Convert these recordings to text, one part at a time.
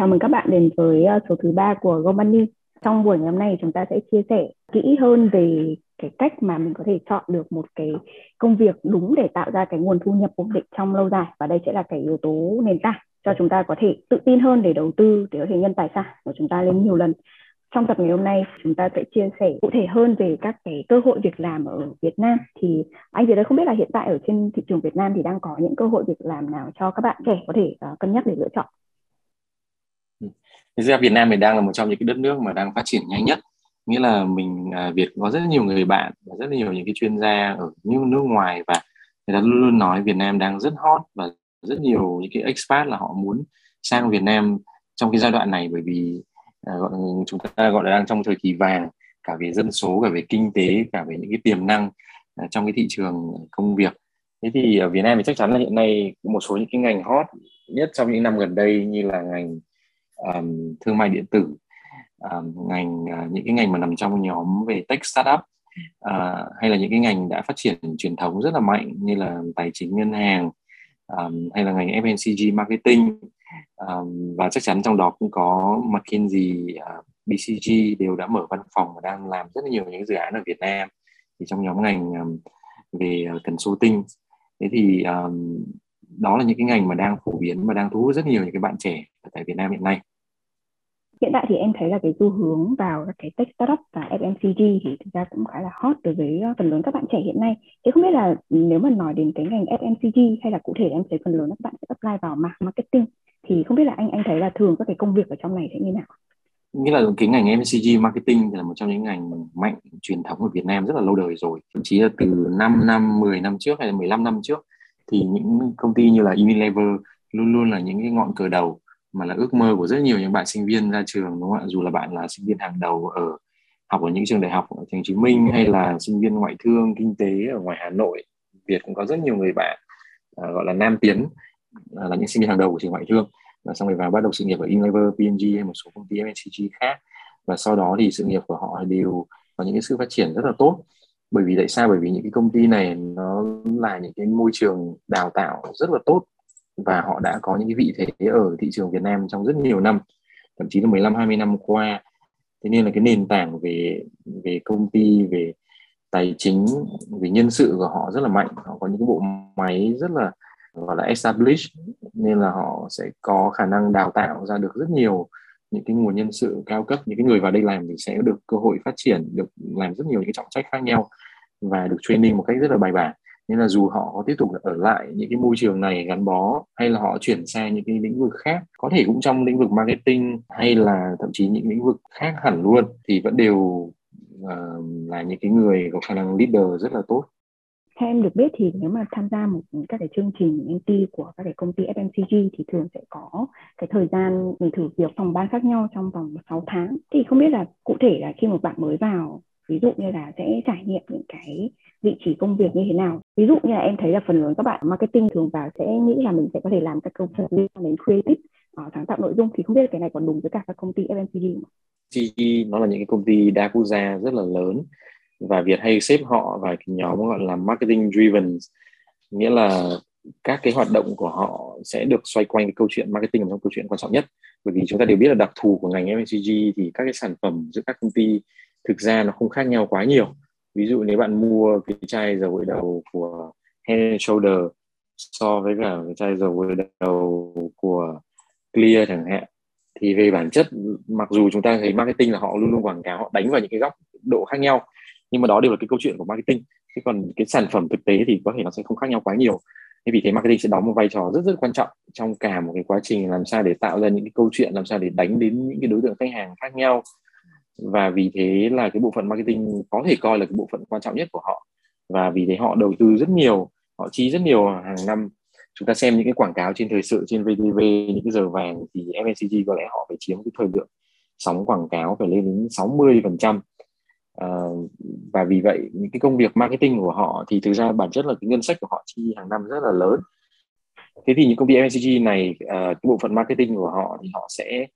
Chào mừng các bạn đến với ờ, số thứ ba của Go Money. Trong buổi ngày hôm nay chúng ta sẽ chia sẻ kỹ hơn về cái cách mà mình có thể chọn được một cái công việc đúng để tạo ra cái nguồn thu nhập ổn định trong lâu dài. Và đây sẽ là cái yếu tố nền tảng cho chúng ta có thể tự tin hơn để đầu tư để có thể nhân tài sản của chúng ta lên nhiều lần. Trong tập ngày hôm nay chúng ta sẽ chia sẻ cụ thể hơn về các cái cơ hội việc làm ở Việt Nam. Thì anh Việt ơi không biết là hiện tại ở trên thị trường Việt Nam thì đang có những cơ hội việc làm nào cho các bạn trẻ có thể uh, cân nhắc để lựa chọn? Thực ra Việt Nam mình đang là một trong những cái đất nước mà đang phát triển nhanh nhất. Nghĩa là mình à, Việt có rất nhiều người bạn và rất nhiều những cái chuyên gia ở nước nước ngoài và người ta luôn luôn nói Việt Nam đang rất hot và rất nhiều những cái expat là họ muốn sang Việt Nam trong cái giai đoạn này bởi vì à, gọi chúng ta gọi là đang trong thời kỳ vàng cả về dân số cả về kinh tế cả về những cái tiềm năng à, trong cái thị trường công việc. Thế thì ở Việt Nam thì chắc chắn là hiện nay một số những cái ngành hot nhất trong những năm gần đây như là ngành um, thương mại điện tử um, ngành uh, những cái ngành mà nằm trong nhóm về tech startup uh, hay là những cái ngành đã phát triển truyền thống rất là mạnh như là tài chính ngân hàng um, hay là ngành FMCG marketing um, và chắc chắn trong đó cũng có McKinsey, à, uh, BCG đều đã mở văn phòng và đang làm rất là nhiều những dự án ở Việt Nam. Thì trong nhóm ngành um, về uh, consulting thế thì um, đó là những cái ngành mà đang phổ biến và đang thu hút rất nhiều những cái bạn trẻ tại Việt Nam hiện nay hiện tại thì em thấy là cái xu hướng vào các cái tech startup và FMCG thì thực ra cũng khá là hot đối với ờ, phần lớn các bạn trẻ hiện nay. Thế không biết là nếu mà nói đến cái ngành FMCG hay là cụ thể em thấy phần lớn các bạn sẽ apply vào marketing thì không biết là anh anh thấy là thường các cái công việc ở trong này sẽ như nào? Nghĩa là cái ngành FMCG marketing là một trong những ngành mạnh truyền thống ở Việt Nam rất là lâu đời rồi. Thậm chí là từ 5 năm, 10 năm trước hay là 15 năm trước thì những công ty như là Unilever luôn luôn là những cái ngọn cờ đầu mà là ước mơ của rất nhiều những bạn sinh viên ra trường đúng không ạ? Dù là bạn là sinh viên hàng đầu ở học ở những trường đại học ở thành phố Hồ Chí Minh hay là sinh viên ngoại thương kinh tế ở ngoài Hà Nội Việt cũng có rất nhiều người bạn à, gọi là nam tiến à, là những sinh viên hàng đầu của trường ngoại thương. Và xong rồi vào bắt đầu sự nghiệp ở Unilever, P&G hay một số công ty FMCG khác. Và sau đó thì sự nghiệp của họ đều có những cái sự phát triển rất là tốt. Bởi vì tại sao? Bởi vì những cái công ty này nó là những cái môi trường đào tạo rất là tốt và họ đã có những cái vị thế ở thị trường Việt Nam trong rất nhiều năm, thậm chí là 15 20 năm qua. Thế nên là cái nền tảng về về công ty, về tài chính, về nhân sự của họ rất là mạnh. Họ có những cái bộ máy rất là, gọi là, established, nên là họ sẽ có khả năng đào tạo ra được rất nhiều những cái nguồn nhân sự cao cấp. Những cái người vào đây làm thì sẽ được cơ hội phát triển, được làm rất nhiều những cái trọng trách khác nhau và được training một cách rất là bài bản nên là dù họ có tiếp tục ở lại những cái môi trường này gắn bó hay là họ chuyển sang những cái lĩnh vực khác có thể cũng trong lĩnh vực marketing hay là thậm chí những lĩnh vực khác hẳn luôn thì vẫn đều uh, là những cái người có khả năng leader rất là tốt theo em được biết thì nếu mà tham gia một các cái chương trình MT của các cái công ty FMCG thì thường sẽ có cái thời gian mình thử việc phòng ban khác nhau trong vòng 6 tháng. Thì không biết là cụ thể là khi một bạn mới vào ví dụ như là sẽ trải nghiệm những cái vị trí công việc như thế nào. Ví dụ như là em thấy là phần lớn các bạn marketing thường vào sẽ nghĩ là mình sẽ có thể làm các công việc liên quan đến creative uh, sáng tạo nội dung thì không biết cái này còn đúng với cả các công ty FMCG không? nó là những cái công ty đa quốc gia rất là lớn và Việt hay xếp họ vào cái nhóm gọi là marketing driven. Nghĩa là các cái hoạt động của họ sẽ được xoay quanh cái câu chuyện marketing là trong câu chuyện quan trọng nhất. Bởi vì chúng ta đều biết là đặc thù của ngành FMCG thì các cái sản phẩm giữa các công ty thực ra nó không khác nhau quá nhiều. Ví dụ nếu bạn mua cái chai dầu gội đầu của Head Shoulder so với cả cái chai dầu gội đầu của Clear chẳng hạn, thì về bản chất, mặc dù chúng ta thấy marketing là họ luôn luôn quảng cáo, họ đánh vào những cái góc, độ khác nhau, nhưng mà đó đều là cái câu chuyện của marketing. Chứ còn cái sản phẩm thực tế thì có thể nó sẽ không khác nhau quá nhiều. Nên vì thế marketing sẽ đóng một vai trò rất rất quan trọng trong cả một cái quá trình làm sao để tạo ra những cái câu chuyện, làm sao để đánh đến những cái đối tượng khách hàng khác nhau và vì thế là cái bộ phận marketing có thể coi là cái bộ phận quan trọng nhất của họ. Và vì thế họ đầu tư rất nhiều họ chi rất nhiều hàng năm. Chúng ta xem những cái quảng cáo trên thời sự trên VTV những cái giờ vàng thì FMCG có lẽ họ phải chiếm cái thời lượng sóng quảng cáo phải lên đến 60 phần trăm. Ờ, và vì vậy những cái công việc marketing của họ thì thực ra bản chất là cái ngân sách của họ chi hàng năm rất là lớn. Thế thì những công ty FMCG này uh, cái bộ phận marketing của họ thì họ sẽ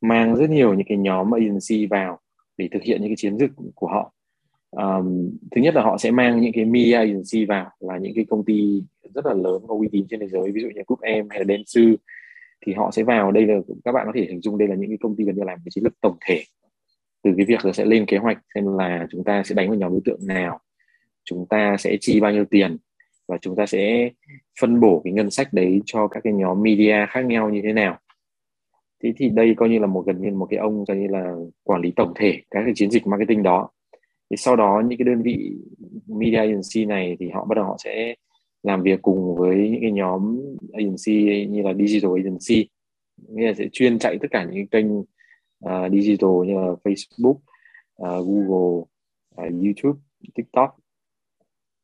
mang rất nhiều những cái nhóm agency vào để thực hiện những cái chiến dịch của họ. Um, thứ nhất là họ sẽ mang những cái media agency vào là những cái công ty rất là lớn có uy tín trên thế giới ví dụ như Group Em hay là Dentsu thì họ sẽ vào đây là các bạn có thể hình dung đây là những cái công ty gần như làm cái chiến lược tổng thể. Từ cái việc là sẽ lên kế hoạch xem là chúng ta sẽ đánh vào nhóm đối tượng nào chúng ta sẽ chi bao nhiêu tiền và chúng ta sẽ phân bổ cái ngân sách đấy cho các cái nhóm media khác nhau như thế nào thế thì đây coi như là một gần như một cái ông coi như là quản lý tổng thể các cái chiến dịch marketing đó. Thì sau đó những cái đơn vị media agency này thì họ bắt đầu họ sẽ làm việc cùng với những cái nhóm agency như là digital agency. Nghĩa là sẽ chuyên chạy tất cả những kênh uh, digital như là Facebook, uh, Google, uh, YouTube, TikTok.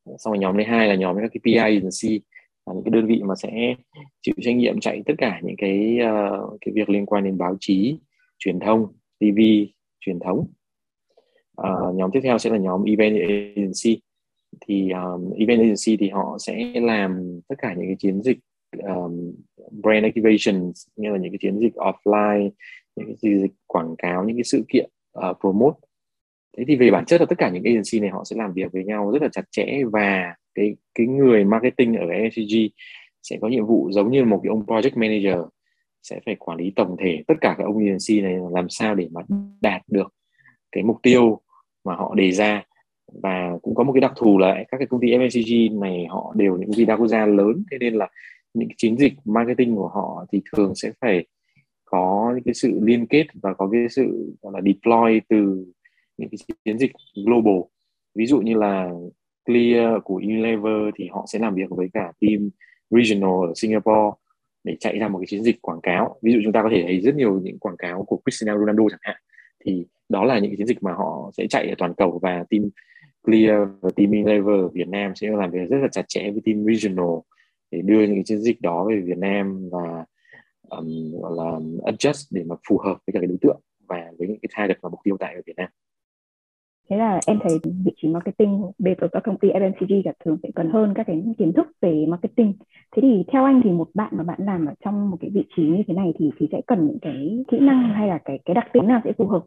Xong rồi nhóm thứ hai là nhóm các cái PR agency là những cái đơn vị mà sẽ chịu trách nhiệm chạy tất cả những cái uh, cái việc liên quan đến báo chí, truyền thông, TV, truyền thống. Uh, nhóm tiếp theo sẽ là nhóm event agency thì um, event agency thì họ sẽ làm tất cả những cái chiến dịch um, brand activation như là những cái chiến dịch offline những cái chiến dịch quảng cáo những cái sự kiện uh, promote thế thì về bản chất là tất cả những agency này họ sẽ làm việc với nhau rất là chặt chẽ và cái cái người marketing ở ESG sẽ có nhiệm vụ giống như một cái ông project manager sẽ phải quản lý tổng thể tất cả các ông agency này làm sao để mà đạt được cái mục tiêu mà họ đề ra. Và cũng có một cái đặc thù là các cái công ty FMCG này họ đều những công ty đa quốc gia lớn, thế nên là những chiến dịch marketing của họ thì thường sẽ phải có những cái sự liên kết và có cái sự, gọi là, deploy từ những cái chiến dịch global. Ví dụ như là Clear của Unilever thì họ sẽ làm việc với cả team regional ở Singapore để chạy ra một cái chiến dịch quảng cáo ví dụ chúng ta có thể thấy rất nhiều những quảng cáo của Cristiano Ronaldo chẳng hạn thì đó là những cái chiến dịch mà họ sẽ chạy ở toàn cầu và team Clear và team Unilever ở Việt Nam sẽ làm việc rất là chặt chẽ với team regional để đưa những cái chiến dịch đó về Việt Nam và um, gọi là adjust để mà phù hợp với cả cái đối tượng và với những cái target và mục tiêu tại ở Việt Nam. Thế là em thấy vị trí marketing về ở các công ty FMCG là thường sẽ cần hơn các cái kiến thức về marketing. Thế thì theo anh thì một bạn mà bạn làm ở trong một cái vị trí như thế này thì thì sẽ cần những cái kỹ năng hay là cái cái đặc tính nào sẽ phù hợp?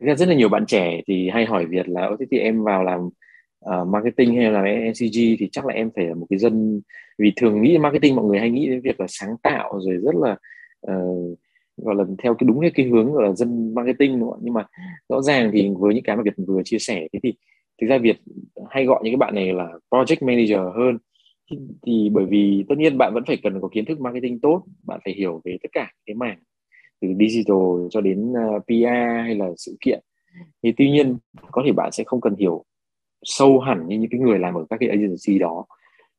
Thực ra rất là nhiều bạn trẻ thì hay hỏi Việt là thế thì em vào làm uh, marketing hay là FMCG thì chắc là em phải là một cái dân vì thường nghĩ marketing mọi người hay nghĩ đến việc là sáng tạo rồi rất là uh, gọi là theo cái đúng cái, cái hướng gọi là dân marketing đúng không? nhưng mà rõ ràng thì với những cái mà Việt vừa chia sẻ thế thì thực ra Việt hay gọi những cái bạn này là project manager hơn. Thì, thì bởi vì tất nhiên bạn vẫn phải cần có kiến thức marketing tốt bạn phải hiểu về tất cả cái mảng từ digital cho đến ờ, uh, PR hay là sự kiện. Thì tuy nhiên có thể bạn sẽ không cần hiểu sâu hẳn như những cái người làm ở các cái agency đó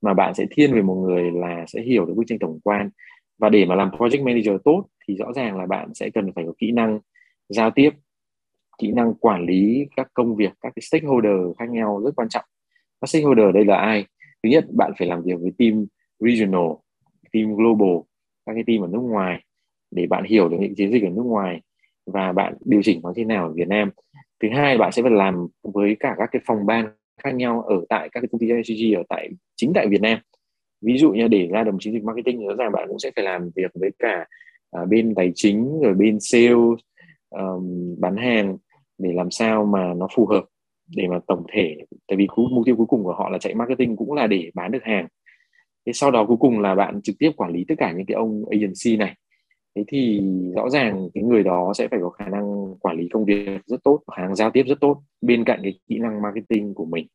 mà bạn sẽ thiên về một người là sẽ hiểu được bức tranh tổng quan và để mà làm project manager tốt thì rõ ràng là bạn sẽ cần phải có kỹ năng giao tiếp, kỹ năng quản lý các công việc, các cái stakeholder khác nhau rất quan trọng. Các stakeholder đây là ai? Thứ nhất, bạn phải làm việc với team regional, team global, các cái team ở nước ngoài để bạn hiểu được những chiến dịch ở nước ngoài và bạn điều chỉnh nó thế nào ở Việt Nam. Thứ hai, bạn sẽ phải làm với cả các cái phòng ban khác nhau ở tại các cái công ty FMCG ở tại, chính tại Việt Nam ví dụ như để ra đồng chiến dịch marketing thì rõ ràng bạn cũng sẽ phải làm việc với cả à, bên tài chính rồi bên sale um, bán hàng để làm sao mà nó phù hợp để mà tổng thể. Tại vì mục tiêu cuối cùng của họ là chạy marketing cũng là để bán được hàng. Thế sau đó cuối cùng là bạn trực tiếp quản lý tất cả những cái ông agency này. Thế thì rõ ràng cái người đó sẽ phải có khả năng quản lý công việc rất tốt khả năng giao tiếp rất tốt bên cạnh cái kỹ năng marketing của mình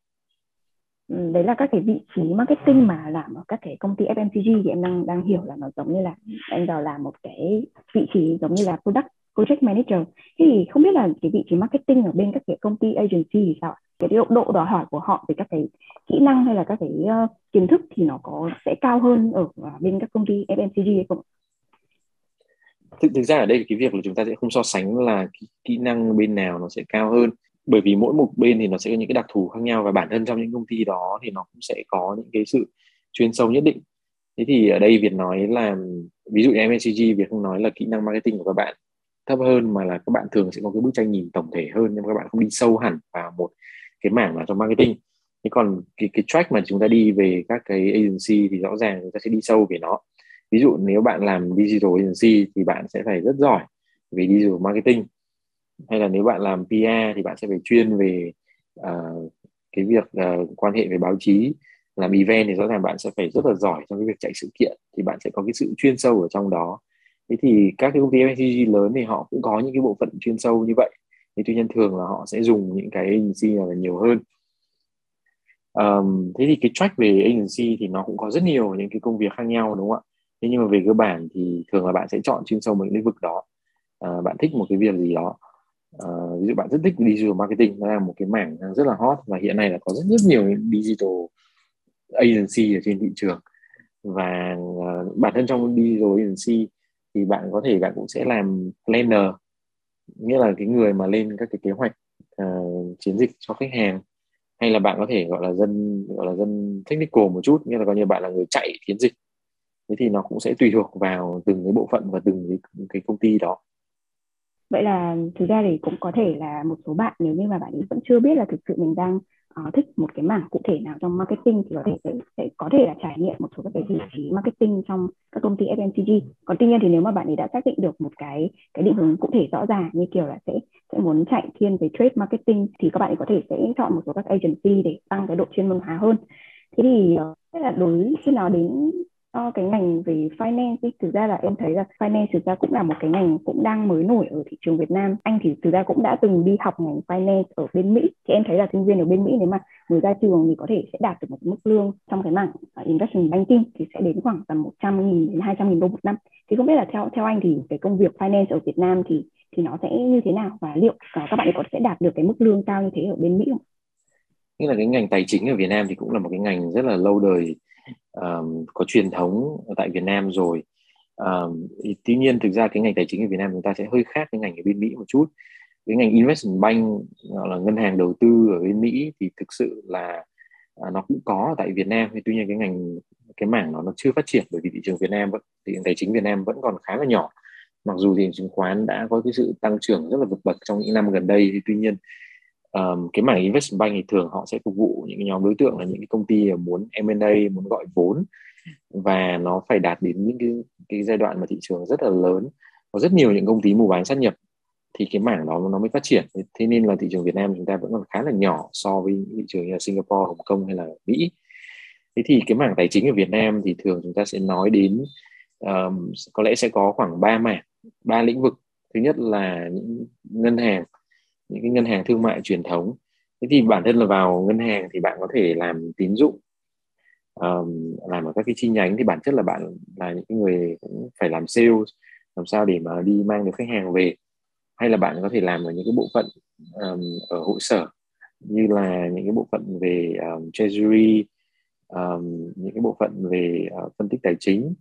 đấy là các cái vị trí marketing mà làm ở các cái công ty FMCG thì em đang đang hiểu là nó giống như là anh vào làm một cái vị trí giống như là product project manager. Thế thì không biết là cái vị trí marketing ở bên các cái công ty agency thì sao cái độ độ đòi hỏi của họ về các cái kỹ năng hay là các cái uh, kiến thức thì nó có sẽ cao hơn ở uh, bên các công ty FMCG hay không? thực, thực ra ở đây cái việc là chúng ta sẽ không so sánh là kỹ, kỹ năng bên nào nó sẽ cao hơn bởi vì mỗi một bên thì nó sẽ có những cái đặc thù khác nhau và bản thân trong những công ty đó thì nó cũng sẽ có những cái sự chuyên sâu nhất định. Thế thì ở đây Việt nói là, ví dụ như MSCG Việt không nói là kỹ năng marketing của các bạn thấp hơn mà là các bạn thường sẽ có cái bức tranh nhìn tổng thể hơn nhưng mà các bạn không đi sâu hẳn vào một cái mảng nào trong marketing. Thế còn cái cái track mà chúng ta đi về các cái agency thì rõ ràng chúng ta sẽ đi sâu về nó. Ví dụ nếu bạn làm digital agency thì bạn sẽ phải rất giỏi về digital marketing hay là nếu bạn làm PR thì bạn sẽ phải chuyên về uh, cái việc uh, quan hệ với báo chí. Làm event thì rõ ràng bạn sẽ phải rất là giỏi trong cái việc chạy sự kiện thì bạn sẽ có cái sự chuyên sâu ở trong đó. Thế thì các cái công ty FMCG lớn thì họ cũng có những cái bộ phận chuyên sâu như vậy. Thì tuy nhiên thường là họ sẽ dùng những cái agency là nhiều hơn. Um, thế thì cái track về agency thì nó cũng có rất nhiều những cái công việc khác nhau đúng không ạ? Thế nhưng mà về cơ bản thì thường là bạn sẽ chọn chuyên sâu một lĩnh vực đó. Uh, bạn thích một cái việc gì đó uh, ví dụ bạn rất thích digital marketing nó là một cái mảng rất là hot và hiện nay là có rất rất nhiều digital agency ở trên thị trường. Và uh, bản thân trong digital agency thì bạn có thể bạn cũng sẽ làm planner nghĩa là cái người mà lên các cái kế hoạch uh, chiến dịch cho khách hàng. Hay là bạn có thể gọi là dân gọi là dân technical một chút nghĩa là coi như bạn là người chạy chiến dịch. Thế thì nó cũng sẽ tùy thuộc vào từng cái bộ phận và từng cái, cái công ty đó vậy là thực ra thì cũng có thể là một số bạn nếu như mà bạn ấy vẫn chưa biết là thực sự mình đang uh, thích một cái mảng cụ thể nào trong marketing thì có thể sẽ, sẽ có thể là trải nghiệm một số các cái vị trí marketing trong các công ty FMCG còn tuy nhiên thì nếu mà bạn ấy đã xác định được một cái cái định hướng cụ thể rõ ràng như kiểu là sẽ sẽ muốn chạy thiên về trade marketing thì các bạn ấy có thể sẽ chọn một số các agency để tăng cái độ chuyên môn hóa hơn. Thế thì uh, là đối khi nào đến uh, cái ngành về finance thì thực ra là em thấy là finance thực ra cũng là một cái ngành cũng đang mới nổi ở thị trường Việt Nam. Anh thì thực ra cũng đã từng đi học ngành finance ở bên Mỹ. Thì em thấy là sinh viên ở bên Mỹ nếu mà mới ra trường thì có thể sẽ đạt được một mức lương trong cái mảng à, investment banking thì sẽ đến khoảng tầm 100 nghìn đến 200 nghìn đô một năm. Thì không biết là theo theo anh thì cái công việc finance ở Việt Nam thì thì nó sẽ như thế nào? Và liệu à, các bạn ấy có sẽ đạt được cái mức lương cao như thế ở bên Mỹ không? Nghĩa là cái ngành tài chính ở Việt Nam thì cũng là một cái ngành rất là lâu đời um, có truyền thống tại Việt Nam rồi. Um, tuy nhiên thực ra cái ngành tài chính ở Việt Nam chúng ta sẽ hơi khác cái ngành ở bên Mỹ một chút. Cái ngành investment bank là ngân hàng đầu tư ở bên Mỹ thì thực sự là à, nó cũng có tại Việt Nam. Tuy nhiên cái ngành cái mảng nó nó chưa phát triển bởi vì thị trường Việt Nam vẫn thị trường tài chính Việt Nam vẫn còn khá là nhỏ. Mặc dù thị trường chứng khoán đã có cái sự tăng trưởng rất là vượt bậc trong những năm gần đây thì tuy nhiên um, cái mảng investment bank thì thường họ sẽ phục vụ những nhóm đối tượng là những cái công ty muốn M&A muốn gọi vốn. Và nó phải đạt đến những cái, cái giai đoạn mà thị trường rất là lớn có rất nhiều những công ty mua bán sát nhập thì cái mảng đó nó mới phát triển. Thế nên là thị trường Việt Nam chúng ta vẫn còn khá là nhỏ so với những thị trường như là Singapore, Hồng Kông hay là Mỹ. Thế thì cái mảng tài chính ở Việt Nam thì thường chúng ta sẽ nói đến um, có lẽ sẽ có khoảng 3 mảng ba lĩnh vực. Thứ nhất là những ngân hàng những cái ngân hàng thương mại truyền thống. Thế thì bản thân là vào ngân hàng thì bạn có thể làm tín dụng um, làm ở các cái chi nhánh thì bản chất là bạn là những người cũng phải làm sales làm sao để mà đi mang được khách hàng về. Hay là bạn có thể làm ở những cái bộ phận um, ở hội sở như là những cái bộ phận về um, treasury um, những cái bộ phận về uh, phân tích tài chính.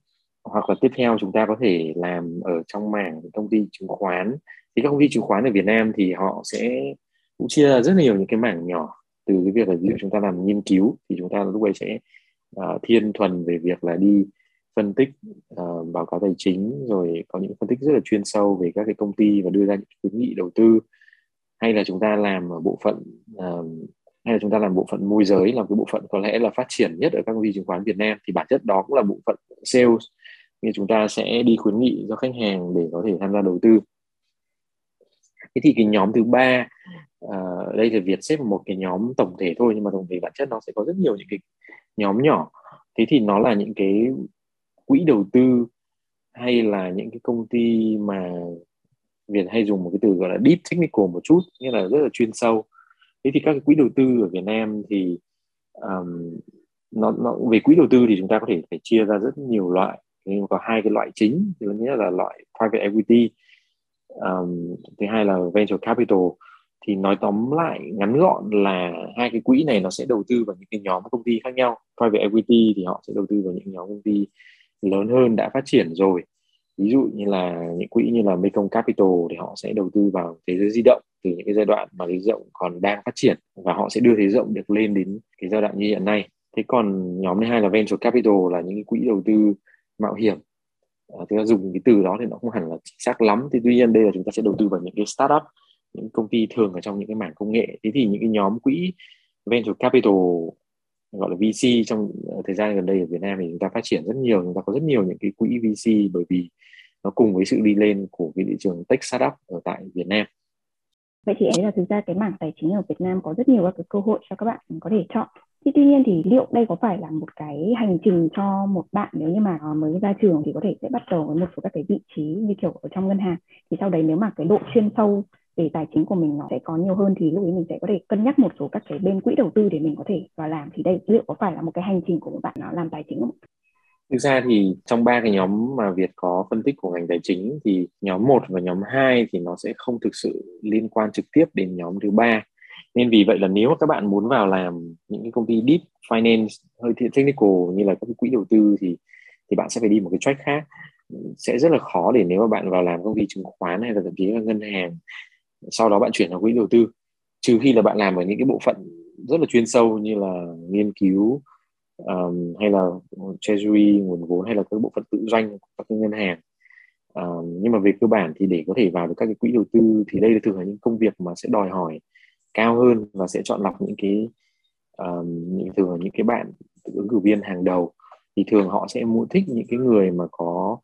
Hoặc là tiếp theo chúng ta có thể làm ở trong mảng công ty chứng khoán thì các công ty chứng khoán ở Việt Nam thì họ sẽ cũng chia ra rất nhiều những cái mảng nhỏ. Từ cái việc là ví dụ chúng ta làm nghiên cứu thì chúng ta lúc ấy sẽ uh, thiên thuần về việc là đi phân tích uh, báo cáo tài chính rồi có những phân tích rất là chuyên sâu về các cái công ty và đưa ra những khuyến nghị đầu tư. Hay là chúng ta làm ở bộ phận uh, hay là chúng ta làm bộ phận môi giới là cái bộ phận có lẽ là phát triển nhất ở các công ty chứng khoán Việt Nam thì bản chất đó cũng là bộ phận sales. Thì chúng ta sẽ đi khuyến nghị cho khách hàng để có thể tham gia đầu tư thế thì cái nhóm thứ ba uh, đây là Việt xếp một cái nhóm tổng thể thôi nhưng mà tổng thể bản chất nó sẽ có rất nhiều những cái nhóm nhỏ. Thế thì nó là những cái quỹ đầu tư hay là những cái công ty mà Việt hay dùng một cái từ gọi là deep technical một chút nghĩa là rất là chuyên sâu. Thế thì các cái quỹ đầu tư ở Việt Nam thì um, nó, nó về quỹ đầu tư thì chúng ta có thể phải chia ra rất nhiều loại. Nhưng có hai cái loại chính thứ nhất là loại private equity um, thứ hai là venture capital. Thì nói tóm lại ngắn gọn là hai cái quỹ này nó sẽ đầu tư vào những cái nhóm công ty khác nhau. Private equity thì họ sẽ đầu tư vào những nhóm công ty lớn hơn đã phát triển rồi. Ví dụ như là những quỹ như là Mekong Capital thì họ sẽ đầu tư vào thế giới di động từ những cái giai đoạn mà thế giới rộng còn đang phát triển và họ sẽ đưa thế giới rộng được lên đến cái giai đoạn như hiện nay. Thế còn nhóm thứ hai là venture capital là những cái quỹ đầu tư mạo hiểm à, chúng ta dùng cái từ đó thì nó không hẳn là chính xác lắm. Thì tuy nhiên đây là chúng ta sẽ đầu tư vào những cái startup những công ty thường ở trong những cái mảng công nghệ. Thế thì những cái nhóm quỹ venture capital gọi là VC trong ờ, thời gian gần đây ở Việt Nam thì chúng ta phát triển rất nhiều chúng ta có rất nhiều những cái quỹ VC bởi vì nó cùng với sự đi lên của cái thị trường tech startup ở tại Việt Nam. Vậy thì ấy là thực ra cái mảng tài chính ở Việt Nam có rất nhiều các cái cơ hội cho các bạn có thể chọn thì tuy nhiên thì liệu đây có phải là một cái hành trình cho một bạn nếu như mà mới ra trường thì có thể sẽ bắt đầu với một số các cái vị trí như kiểu ở trong ngân hàng thì sau đấy nếu mà cái độ chuyên sâu về tài chính của mình nó sẽ có nhiều hơn thì lúc ấy mình sẽ có thể cân nhắc một số các cái bên quỹ đầu tư để mình có thể vào làm thì đây liệu có phải là một cái hành trình của một bạn nó làm tài chính không? Thực ra thì trong ba cái nhóm mà Việt có phân tích của ngành tài chính thì nhóm 1 và nhóm 2 thì nó sẽ không thực sự liên quan trực tiếp đến nhóm thứ ba. Nên vì vậy là nếu các bạn muốn vào làm những cái công ty deep finance hơi technical như là các cái quỹ đầu tư thì thì bạn sẽ phải đi một cái track khác. Sẽ rất là khó để nếu mà bạn vào làm công ty chứng khoán hay là thậm chí là ngân hàng sau đó bạn chuyển vào quỹ đầu tư. Trừ khi là bạn làm ở những cái bộ phận rất là chuyên sâu như là nghiên cứu um, hay là treasury nguồn vốn hay là các bộ phận tự doanh của các cái ngân hàng. Um, nhưng mà về cơ bản thì để có thể vào được các cái quỹ đầu tư thì đây là thường là những công việc mà sẽ đòi hỏi cao hơn và sẽ chọn lọc những cái um, những thường là những cái bạn ứng cử viên hàng đầu. Thì thường họ sẽ muốn thích những cái người mà có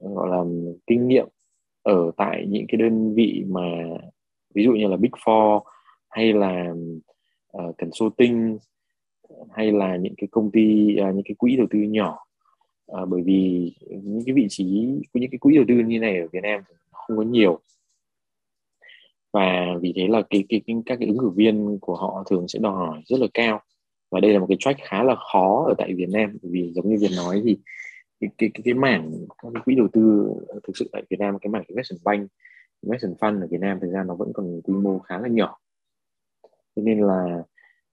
gọi là kinh nghiệm ở tại những cái đơn vị mà ví dụ như là Big Four hay là uh, consulting hay là những cái công ty uh, những cái quỹ đầu tư nhỏ. Uh, bởi vì những cái vị trí những cái quỹ đầu tư như này ở Việt Nam không có nhiều và vì thế là cái, cái, cái các cái ứng cử viên của họ thường sẽ đòi hỏi rất là cao. Và đây là một cái track khá là khó ở tại Việt Nam. Vì giống như Việt nói thì cái cái cái, cái mảng các cái quỹ đầu tư thực sự tại Việt Nam cái mảng investment bank investment fund ở Việt Nam thực ra nó vẫn còn quy mô khá là nhỏ. Cho nên là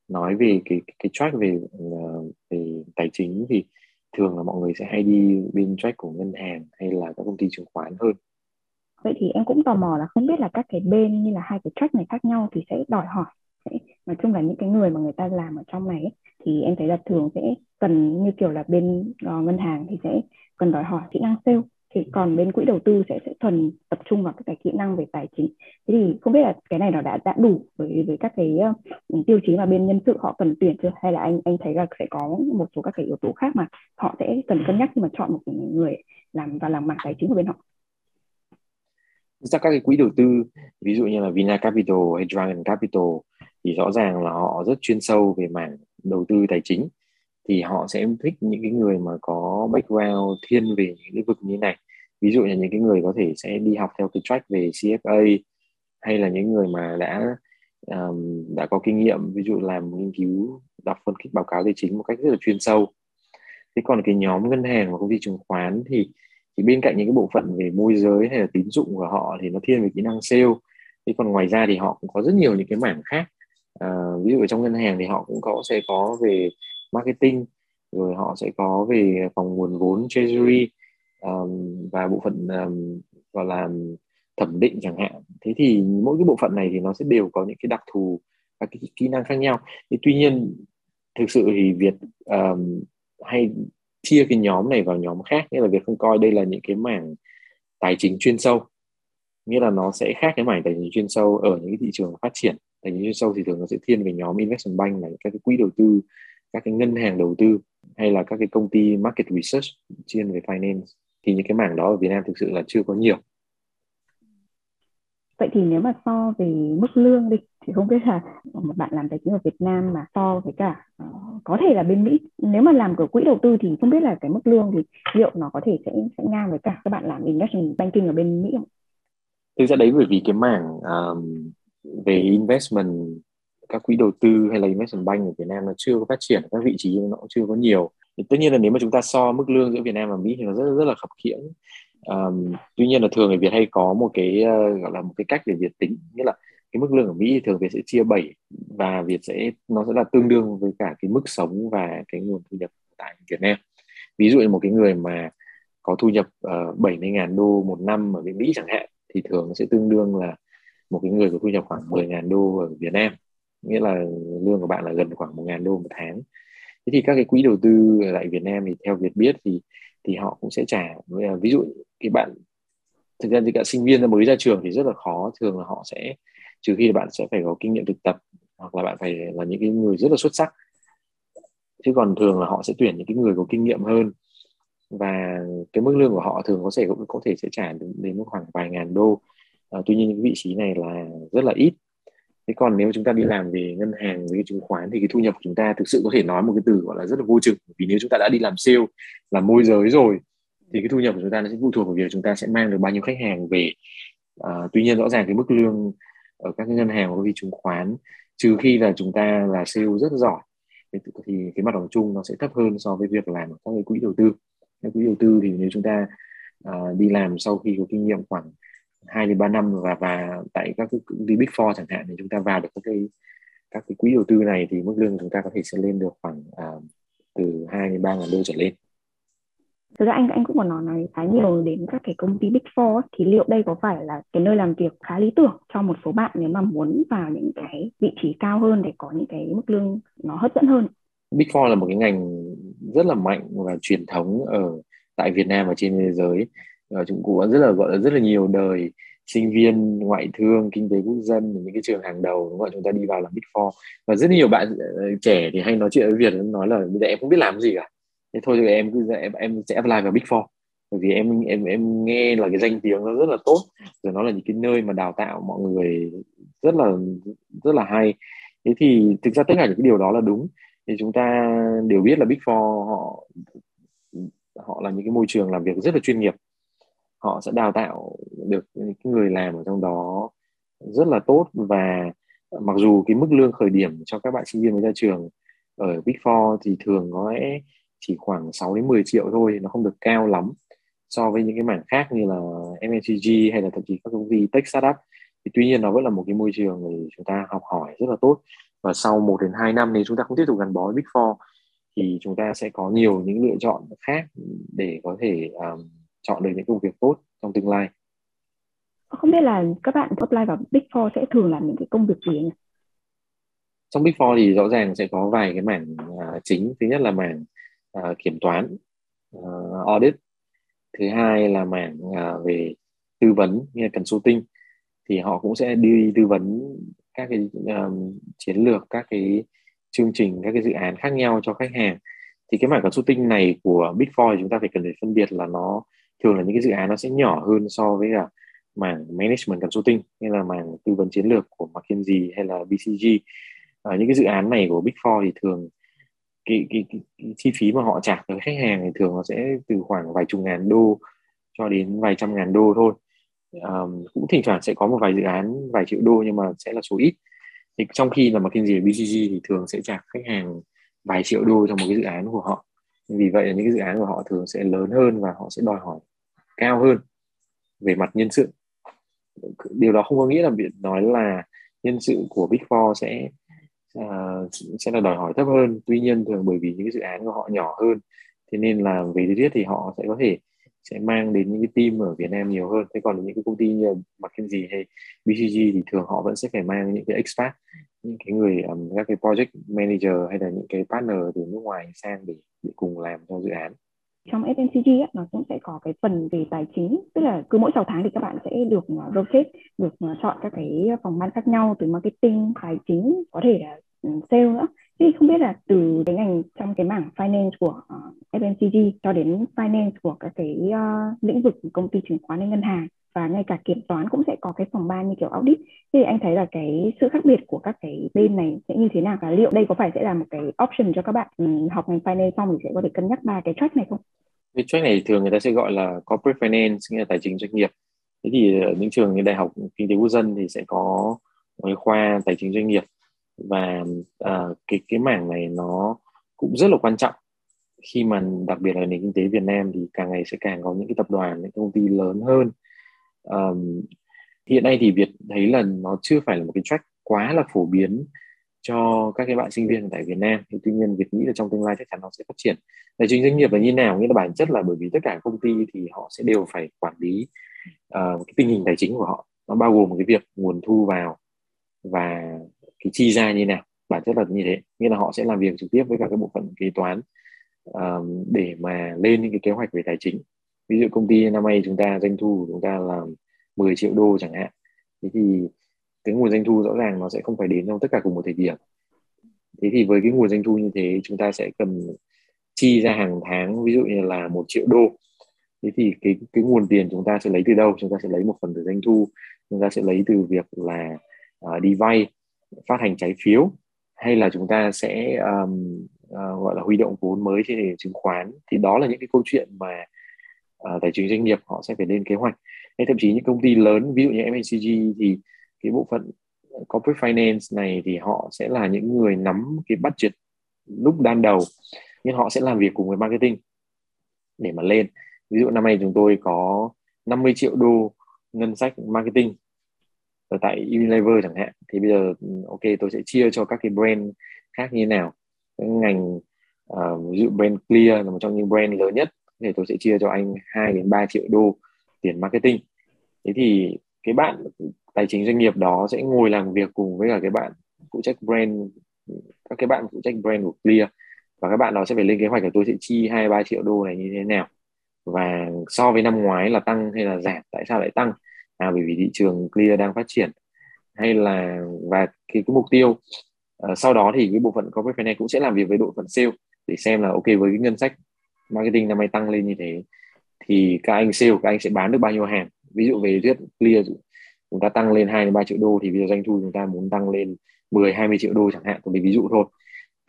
nói về cái cái, cái track về ờ, về tài chính thì thường là mọi người sẽ hay đi bên track của ngân hàng hay là các công ty chứng khoán hơn vậy thì em cũng tò mò là không biết là các cái bên như là hai cái track này khác nhau thì sẽ đòi hỏi sẽ nói chung là những cái người mà người ta làm ở trong này ấy, thì em thấy là thường sẽ cần như kiểu là bên uh, ngân hàng thì sẽ cần đòi hỏi kỹ năng sale. Thì còn bên quỹ đầu tư sẽ sẽ thuần tập trung vào các cái kỹ năng về tài chính. Thế thì không biết là cái này nó đã đã đủ với với các cái uh, tiêu chí mà bên nhân sự họ cần tuyển chưa? Hay là anh anh thấy là sẽ có một số các cái yếu tố khác mà họ sẽ cần cân nhắc khi mà chọn một người làm và làm mảng tài chính của bên họ? Ra các cái quỹ đầu tư ví dụ như là Vina Capital hay Dragon Capital thì rõ ràng là họ rất chuyên sâu về mảng đầu tư tài chính. Thì họ sẽ thích những cái người mà có background thiên về những lĩnh vực như này. Ví dụ như những cái người có thể sẽ đi học theo cái track về CFA hay là những người mà đã um, đã có kinh nghiệm ví dụ làm nghiên cứu đọc phân tích báo cáo tài chính một cách rất là chuyên sâu. Thế còn cái nhóm ngân hàng và công ty chứng khoán thì thì bên cạnh những cái bộ phận về môi giới hay là tín dụng của họ thì nó thiên về kỹ năng sale. Thế còn ngoài ra thì họ cũng có rất nhiều những cái mảng khác. À, ví dụ ở trong ngân hàng thì họ cũng có sẽ có về marketing rồi họ sẽ có về phòng nguồn vốn treasury um, và bộ phận um, gọi là thẩm định chẳng hạn. Thế thì mỗi cái bộ phận này thì nó sẽ đều có những cái đặc thù và cái kỹ năng khác nhau. Thì tuy nhiên thực sự thì việt um, hay chia cái nhóm này vào nhóm khác, nghĩa là việc không coi đây là những cái mảng tài chính chuyên sâu. Nghĩa là nó sẽ khác cái mảng tài chính chuyên sâu ở những cái thị trường phát triển. Tài chính chuyên sâu thì thường nó sẽ thiên về nhóm investment bank này, các cái quỹ đầu tư, các cái ngân hàng đầu tư, hay là các cái công ty market research, chuyên về finance. Thì những cái mảng đó ở Việt Nam thực sự là chưa có nhiều vậy thì nếu mà so về mức lương đi thì không biết là một bạn làm tài chính ở Việt Nam mà so với cả ờ, có thể là bên Mỹ. Nếu mà làm của quỹ đầu tư thì không biết là cái mức lương thì liệu nó có thể sẽ sẽ ngang với cả các bạn làm investment banking ở bên Mỹ không? Thực ra đấy bởi vì cái mảng um, về investment các quỹ đầu tư hay là investment bank ở Việt Nam nó chưa có phát triển các vị trí nó cũng chưa có nhiều. Thì tất nhiên là nếu mà chúng ta so mức lương giữa Việt Nam và Mỹ thì nó rất rất là khập khiễng um, tuy nhiên là thường người Việt hay có một cái uh, gọi là một cái cách để Việt tính nghĩa là cái mức lương ở Mỹ thường Việt sẽ chia 7 và Việt sẽ nó sẽ là tương đương với cả cái mức sống và cái nguồn thu nhập tại Việt Nam. Ví dụ như một cái người mà có thu nhập uh, 70 ngàn đô một năm ở bên Mỹ chẳng hạn thì thường nó sẽ tương đương là một cái người có thu nhập khoảng 10 ngàn đô ở Việt Nam. Nghĩa là lương của bạn là gần khoảng 1 ngàn đô một tháng. Thế thì các cái quỹ đầu tư tại Việt Nam thì theo Việt biết thì thì họ cũng sẽ trả ờ, ví dụ cái bạn thực ra thì cả sinh viên mới ra trường thì rất là khó. Thường là họ sẽ trừ khi bạn sẽ phải có kinh nghiệm thực tập hoặc là bạn phải là những cái người rất là xuất sắc. Chứ còn thường là họ sẽ tuyển những cái người có kinh nghiệm hơn. Và cái mức lương của họ thường có thể cũng có thể sẽ trả đến, đến khoảng vài ngàn đô. À, tuy nhiên những vị trí này là rất là ít. Thế còn nếu chúng ta đi làm về ngân hàng với chứng khoán thì cái thu nhập của chúng ta thực sự có thể nói một cái từ gọi là rất là vô trực vì nếu chúng ta đã đi làm sale làm môi giới rồi thì cái thu nhập của chúng ta nó sẽ phụ thuộc vào việc chúng ta sẽ mang được bao nhiêu khách hàng về à, tuy nhiên rõ ràng cái mức lương ở các ngân hàng hoặc có chứng khoán trừ khi là chúng ta là sale rất giỏi thì cái mặt bằng chung nó sẽ thấp hơn so với việc làm các cái quỹ đầu tư các quỹ đầu tư thì nếu chúng ta à, đi làm sau khi có kinh nghiệm khoảng 2 đến 3 năm và và tại các cái công ty Big Four chẳng hạn thì chúng ta vào được các cái các cái quỹ đầu tư này thì mức lương của chúng ta có thể sẽ lên được khoảng à, từ 2 đến 3 ngàn đô trở lên. Thực ra anh anh cũng còn nói nói khá nhiều đến các cái công ty Big Four thì liệu đây có phải là cái nơi làm việc khá lý tưởng cho một số bạn nếu mà muốn vào những cái vị trí cao hơn để có những cái mức lương nó hấp dẫn hơn? Big Four là một cái ngành rất là mạnh và truyền thống ở tại Việt Nam và trên thế giới và chúng cũng rất là, gọi là, rất là nhiều đời sinh viên, ngoại thương, kinh tế quốc dân, những cái trường hàng đầu đúng không? chúng ta đi vào làm big four và rất nhiều bạn ờ, trẻ thì hay nói chuyện với việt, nói là bây giờ em không biết làm gì cả thế thôi thì em cứ em em sẽ apply vào big four. Bởi vì em em em nghe là cái danh tiếng nó rất là tốt. Rồi nó là những cái nơi mà đào tạo mọi người rất là rất là hay. Thế thì thực ra tất cả những cái điều đó là đúng. Thì chúng ta đều biết là big four họ họ là những cái môi trường làm việc rất là chuyên nghiệp. Họ sẽ đào tạo được những người làm ở trong đó rất là tốt. Và mặc dù cái mức lương khởi điểm cho các bạn sinh viên mới ra trường ở Big Four thì thường nó chỉ khoảng 6 đến 10 triệu thôi nó không được cao lắm so với những cái mảng khác như là MNCG hay là thậm chí các công ty tech startup thì tuy nhiên nó vẫn là một cái môi trường để chúng ta học hỏi rất là tốt và sau 1 đến 2 năm nếu chúng ta không tiếp tục gắn bó với Big Four thì chúng ta sẽ có nhiều những lựa chọn khác để có thể um, chọn được những công việc tốt trong tương lai không biết là các bạn apply vào Big Four sẽ thường làm những cái công việc gì nhỉ? Trong Big Four thì rõ ràng sẽ có vài cái mảng uh, chính. Thứ nhất là mảng uh, kiểm toán, uh, audit. Thứ hai là mảng uh, à, về tư vấn như là consulting. Thì họ cũng sẽ đi tư vấn các cái um, chiến lược, các cái chương trình, các cái dự án khác nhau cho khách hàng. Thì cái mảng consulting này của Big Four chúng ta phải cần phải phân biệt là nó thường là những cái dự án nó sẽ nhỏ hơn so với cả mảng management consulting hay là mảng tư vấn chiến lược của McKinsey hay là BCG à, những cái dự án này của Big Four thì thường cái, cái, cái, cái chi phí mà họ trả tới khách hàng thì thường nó sẽ từ khoảng vài chục ngàn đô cho đến vài trăm ngàn đô thôi. Um, cũng thỉnh thoảng sẽ có một vài dự án vài triệu đô nhưng mà sẽ là số ít. Thì trong khi là McKinsey và BCG thì thường sẽ trả khách hàng vài triệu đô cho một cái dự án của họ. Vì vậy là những cái dự án của họ thường sẽ lớn hơn và họ sẽ đòi hỏi cao hơn về mặt nhân sự. Điều đó không có nghĩa là việc nói là nhân sự của Big Four sẽ uh, sẽ là đòi hỏi thấp hơn. Tuy nhiên thường bởi vì những cái dự án của họ nhỏ hơn thế nên là về lý thuyết thì họ sẽ có thể sẽ mang đến những cái team ở Việt Nam nhiều hơn. Thế còn những cái công ty như McKinsey hay BCG thì thường họ vẫn sẽ phải mang những cái expat những cái người um, các cái project manager hay là những cái partner từ nước ngoài sang để, để cùng làm cho dự án. Trong FMCG á, nó cũng sẽ có cái phần về tài chính tức là cứ mỗi 6 tháng thì các bạn sẽ được ờ, rotate được ờ, chọn các cái phòng ban khác nhau từ marketing tài chính có thể là Ừ, sale nữa. Thì không biết là từ cái ngành trong cái mảng finance của ờ, uh, FMCG cho đến finance của các cái uh, lĩnh vực công ty chứng khoán hay ngân hàng và ngay cả kiểm toán cũng sẽ có cái phòng ban như kiểu audit. Thì anh thấy là cái sự khác biệt của các cái bên này sẽ như thế nào và liệu đây có phải sẽ là một cái option cho các bạn um, học ngành finance xong thì sẽ có thể cân nhắc ba cái track này không? Cái track này thường người ta sẽ gọi là corporate finance nghĩa là tài chính doanh nghiệp. Thế thì ở những trường như đại học kinh tế quốc dân thì sẽ có một khoa tài chính doanh nghiệp và uh, cái cái mảng này nó cũng rất là quan trọng. Khi mà đặc biệt là nền kinh tế Việt Nam thì càng ngày sẽ càng có những cái tập đoàn những công ty lớn hơn. Um, hiện nay thì Việt thấy là nó chưa phải là một cái track quá là phổ biến cho các cái bạn sinh viên tại Việt Nam. Thì tuy nhiên Việt nghĩ là trong tương lai chắc chắn nó sẽ phát triển. Tài chính doanh nghiệp là như nào nghĩa là bản chất là bởi vì tất cả công ty thì họ sẽ đều phải quản lý uh, cái tình hình tài chính của họ. Nó bao gồm một cái việc nguồn thu vào và cái chi ra như nào bản chất là như thế. Nghĩa là họ sẽ làm việc trực tiếp với cả cái bộ phận kế toán um, để mà lên những cái kế hoạch về tài chính. Ví dụ công ty năm nay chúng ta doanh thu của chúng ta là 10 triệu đô chẳng hạn. Thế thì cái nguồn doanh thu rõ ràng nó sẽ không phải đến trong tất cả cùng một thời điểm. Thế thì với cái nguồn doanh thu như thế chúng ta sẽ cần chi ra hàng tháng ví dụ như là một triệu đô. Thế thì cái cái nguồn tiền chúng ta sẽ lấy từ đâu? Chúng ta sẽ lấy một phần từ doanh thu. Chúng ta sẽ lấy từ việc là uh, đi vay phát hành trái phiếu hay là chúng ta sẽ um, uh, gọi là huy động vốn mới trên thị trường chứng khoán thì đó là những cái câu chuyện mà uh, tài chính doanh nghiệp họ sẽ phải lên kế hoạch. Hay thậm chí những công ty lớn ví dụ như MNCG thì cái bộ phận ờ, corporate finance này thì họ sẽ là những người nắm cái budget lúc ban đầu nhưng họ sẽ làm việc cùng với marketing để mà lên. Ví dụ năm nay chúng tôi có 50 triệu đô ngân sách marketing ở tại Unilever chẳng hạn. Thì bây giờ ừ, ok tôi sẽ chia cho các cái brand khác như thế nào. Cái ngành uh, ví dụ brand Clear là một trong những brand lớn nhất. Thì tôi sẽ chia cho anh 2 đến 3 triệu đô tiền marketing. Thế thì cái bạn tài chính doanh nghiệp đó sẽ ngồi làm việc cùng với cả cái bạn phụ trách brand các cái bạn phụ trách brand của Clear. Và các bạn đó sẽ phải lên kế hoạch là tôi sẽ chi hai ba triệu đô này như thế nào. Và so với năm ngoái là tăng hay là giảm tại sao lại tăng? À bởi vì thị trường clear đang phát triển. Hay là và cái, cái mục tiêu uh, sau đó thì cái bộ phận corporate finance cũng sẽ làm việc với bộ phận sale để xem là ok với cái ngân sách marketing năm nay tăng lên như thế thì các anh sale các anh sẽ bán được bao nhiêu hàng? Ví dụ về thuyết clear chúng ta tăng lên 2 đến 3 triệu đô thì bây giờ doanh thu chúng ta muốn tăng lên 10 20 triệu đô chẳng hạn tôi lấy ví dụ thôi.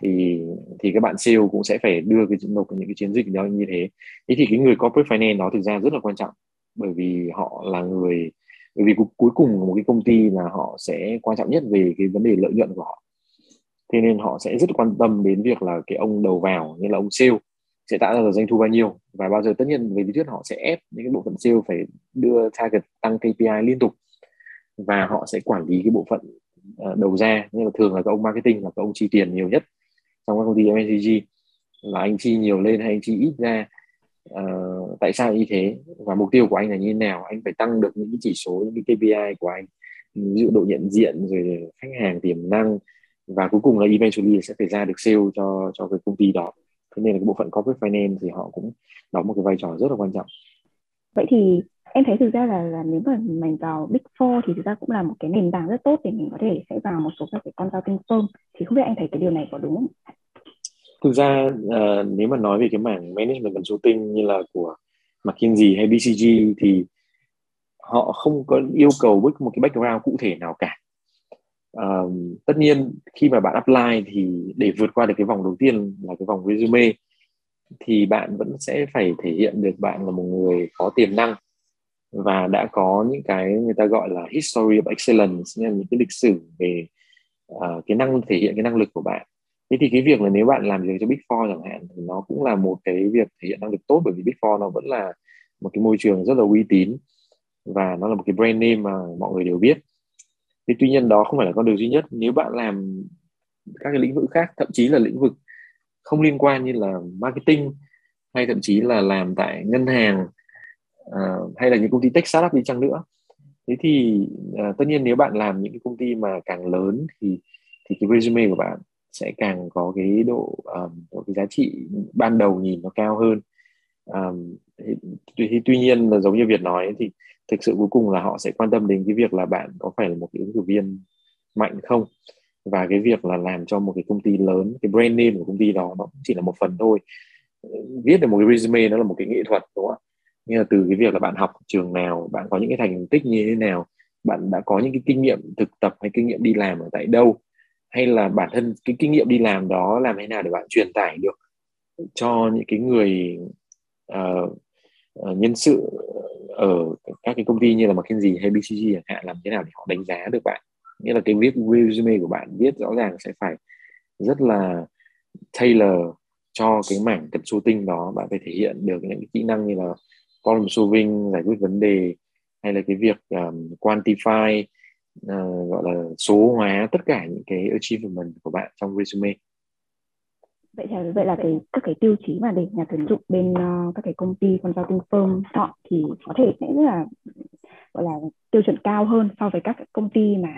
Thì thì các bạn sale cũng sẽ phải đưa cái nộp những cái chiến dịch đó như thế. Thế thì cái người corporate finance đó thực ra rất là quan trọng bởi vì họ là người, bởi vì cuối cùng một cái công ty là họ sẽ quan trọng nhất về cái vấn đề lợi nhuận của họ. Thế nên họ sẽ rất quan tâm đến việc là cái ông đầu vào như là ông sale sẽ tạo ra được doanh thu bao nhiêu. Và bao giờ tất nhiên về lý thuyết họ sẽ ép những cái bộ phận sale phải đưa target tăng KPI liên tục. Và họ sẽ quản lý cái bộ phận ờ, đầu ra, như là thường là các ông marketing là các ông chi tiền nhiều nhất trong các công ty MCG là anh chi nhiều lên hay anh chi ít ra uh, tại sao như thế? Và mục tiêu của anh là như thế nào? Anh phải tăng được những cái chỉ số những cái KPI của anh ví dụ độ nhận diện rồi khách hàng tiềm năng. Và cuối cùng là eventually sẽ phải ra được sale cho cho cái công ty đó. Thế nên là cái bộ phận corporate finance thì họ cũng đóng một cái vai trò rất là quan trọng. Vậy thì em thấy thực ra là là nếu mà mình vào Big Four thì thực ra cũng là một cái nền tảng rất tốt để mình có thể sẽ vào một số các cái consulting firm. Thì không biết anh thấy cái điều này có đúng không? Thực ra uh, nếu mà nói về cái mảng management consulting như là của McKinsey hay BCG thì họ không có yêu cầu bất một cái background cụ thể nào cả. Uh, tất nhiên khi mà bạn apply thì để vượt qua được cái vòng đầu tiên là cái vòng resume thì bạn vẫn sẽ phải thể hiện được bạn là một người có tiềm năng và đã có những cái người ta gọi là history of excellence những cái lịch sử về uh, cái năng thể hiện cái năng lực của bạn thế thì cái việc là nếu bạn làm việc cho Big Four chẳng hạn thì nó cũng là một cái việc thể hiện năng lực tốt bởi vì Big Four nó vẫn là một cái môi trường rất là uy tín và nó là một cái brand name mà mọi người đều biết. Thế tuy nhiên đó không phải là con đường duy nhất. Nếu bạn làm các cái lĩnh vực khác thậm chí là lĩnh vực không liên quan như là marketing hay thậm chí là làm tại ngân hàng uh, hay là những công ty tech startup đi chăng nữa thế thì uh, tất nhiên nếu bạn làm những cái công ty mà càng lớn thì thì cái resume của bạn sẽ càng có cái độ um, độ cái giá trị ban đầu nhìn nó cao hơn. Um, tuy, tuy nhiên là giống như Việt nói thì thực sự cuối cùng là họ sẽ quan tâm đến cái việc là bạn có phải là một cái ứng cử viên mạnh không? Và cái việc là làm cho một cái công ty lớn cái brand name của công ty đó nó chỉ là một phần thôi. Viết được một cái resume nó là một cái nghệ thuật đúng không ạ? Nhưng là từ cái việc là bạn học trường nào bạn có những cái thành tích như thế nào bạn đã có những cái kinh nghiệm thực tập hay kinh nghiệm đi làm ở tại đâu hay là bản thân cái kinh nghiệm đi làm đó làm thế nào để bạn truyền tải được cho những cái người uh, nhân sự ở các cái công ty như là McKinsey hay BCG chẳng hạn làm thế nào để họ đánh giá được bạn? Nghĩa là cái viết resume của bạn viết rõ ràng sẽ phải rất là tailor cho cái mảng consulting đó. Bạn phải thể hiện được những cái kỹ năng như là problem solving giải quyết vấn đề hay là cái việc um, quantify uh, gọi là số hóa tất cả những cái achievement của bạn trong resume vậy là vậy là cái các cái tiêu chí mà để nhà tuyển dụng bên uh, các cái công ty consulting firm chọn thì có thể sẽ rất là gọi là tiêu chuẩn cao hơn so với các công ty mà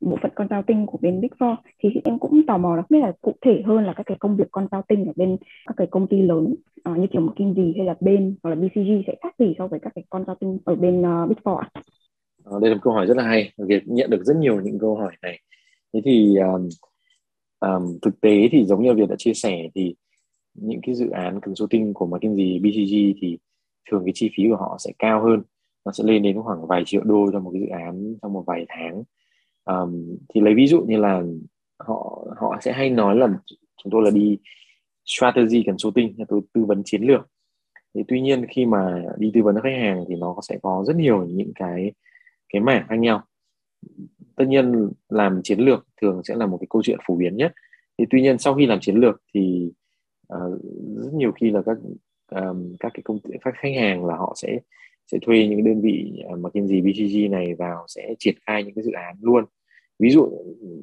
bộ phận consulting của bên Big Four thì em cũng tò mò là không biết là cụ thể hơn là các cái công việc consulting ở bên các cái công ty lớn uh, như kiểu McKinsey hay là bên hoặc là BCG sẽ khác gì so với các cái consulting ở bên uh, Big Four ạ? À, Ờ, đây là một câu hỏi rất là hay việc nhận được rất nhiều những câu hỏi này. Thế thì um, um, thực tế thì giống như Việt đã chia sẻ thì những cái dự án consulting của McKinsey, BCG thì thường cái chi phí của họ sẽ cao hơn. Nó sẽ lên đến khoảng vài triệu đô cho một cái dự án trong một vài tháng. Um, thì lấy ví dụ như là họ họ sẽ hay nói là chúng tôi là đi strategy consulting tôi tư vấn chiến lược. Thì tuy nhiên khi mà đi tư vấn khách hàng thì nó sẽ có rất nhiều những cái cái mảng khác nhau. Tất nhiên làm chiến lược thường sẽ là một cái câu chuyện phổ biến nhất. Thì tuy nhiên sau khi làm chiến lược thì uh, rất nhiều khi là các um, các cái công ty các khách hàng là họ sẽ sẽ thuê những đơn vị ờ, uh, McKinsey BCG này vào sẽ triển khai những cái dự án luôn. Ví dụ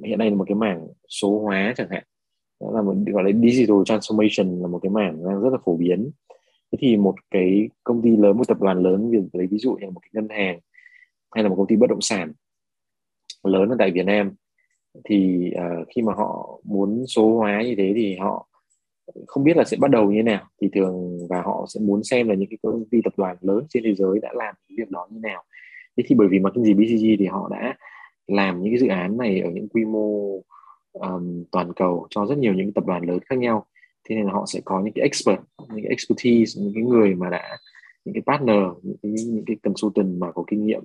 hiện nay là một cái mảng số hóa chẳng hạn. Đó là một gọi là digital transformation là một cái mảng đang rất là phổ biến. Thế thì một cái công ty lớn một tập đoàn lớn lấy ví dụ như một cái ngân hàng hay là một công ty bất động sản lớn ở tại Việt Nam thì uh, khi mà họ muốn số hóa như thế thì họ không biết là sẽ bắt đầu như thế nào. Thì thường và họ sẽ muốn xem là những cái công ty tập đoàn lớn trên thế giới đã làm việc đó như thế nào. Thế thì bởi vì mà McKinsey BCG thì họ đã làm những cái dự án này ở những quy mô um, toàn cầu cho rất nhiều những tập đoàn lớn khác nhau. Thế nên là họ sẽ có những cái expert những cái expertise những cái người mà đã những cái partner những cái, những cái consultant mà có kinh nghiệm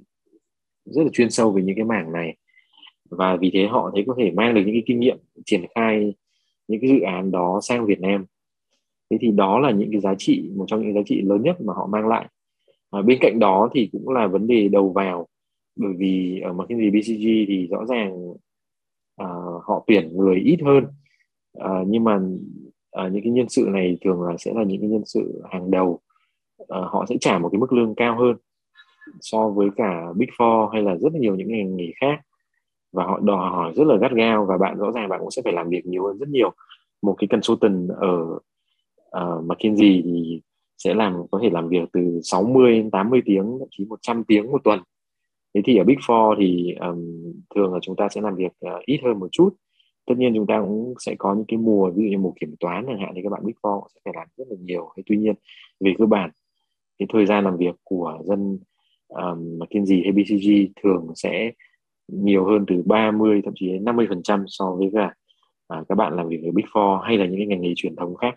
rất là chuyên sâu về những cái mảng này. Và vì thế họ thấy có thể mang được những cái kinh nghiệm triển khai những cái dự án đó sang Việt Nam. Thế thì đó là những cái giá trị một trong những giá trị lớn nhất mà họ mang lại. À, bên cạnh đó thì cũng là vấn đề đầu vào bởi vì ở McKinsey BCG thì rõ ràng à, họ tuyển người ít hơn. À, nhưng mà à, những cái nhân sự này thường là sẽ là những cái nhân sự hàng đầu. À, họ sẽ trả một cái mức lương cao hơn so với cả Big Four hay là rất là nhiều những ngành nghề khác. Và họ đòi hỏi rất là gắt gao và bạn rõ ràng bạn cũng sẽ phải làm việc nhiều hơn rất nhiều. Một cái consultant ở uh, McKinsey thì sẽ làm có thể làm việc từ 60 đến 80 tiếng thậm chí 100 tiếng một tuần. Thế thì ở Big Four thì um, thường là chúng ta sẽ làm việc uh, ít hơn một chút. Tất nhiên chúng ta cũng sẽ có những cái mùa ví dụ như mùa kiểm toán chẳng hạn thì các bạn Big Four sẽ phải làm rất là nhiều. Thế tuy nhiên về cơ bản cái thời gian làm việc của dân um, McKinsey hay BCG thường sẽ nhiều hơn từ 30 thậm chí đến 50 phần trăm so với cả à, các bạn làm việc ở Big Four hay là những cái ngành nghề truyền thống khác.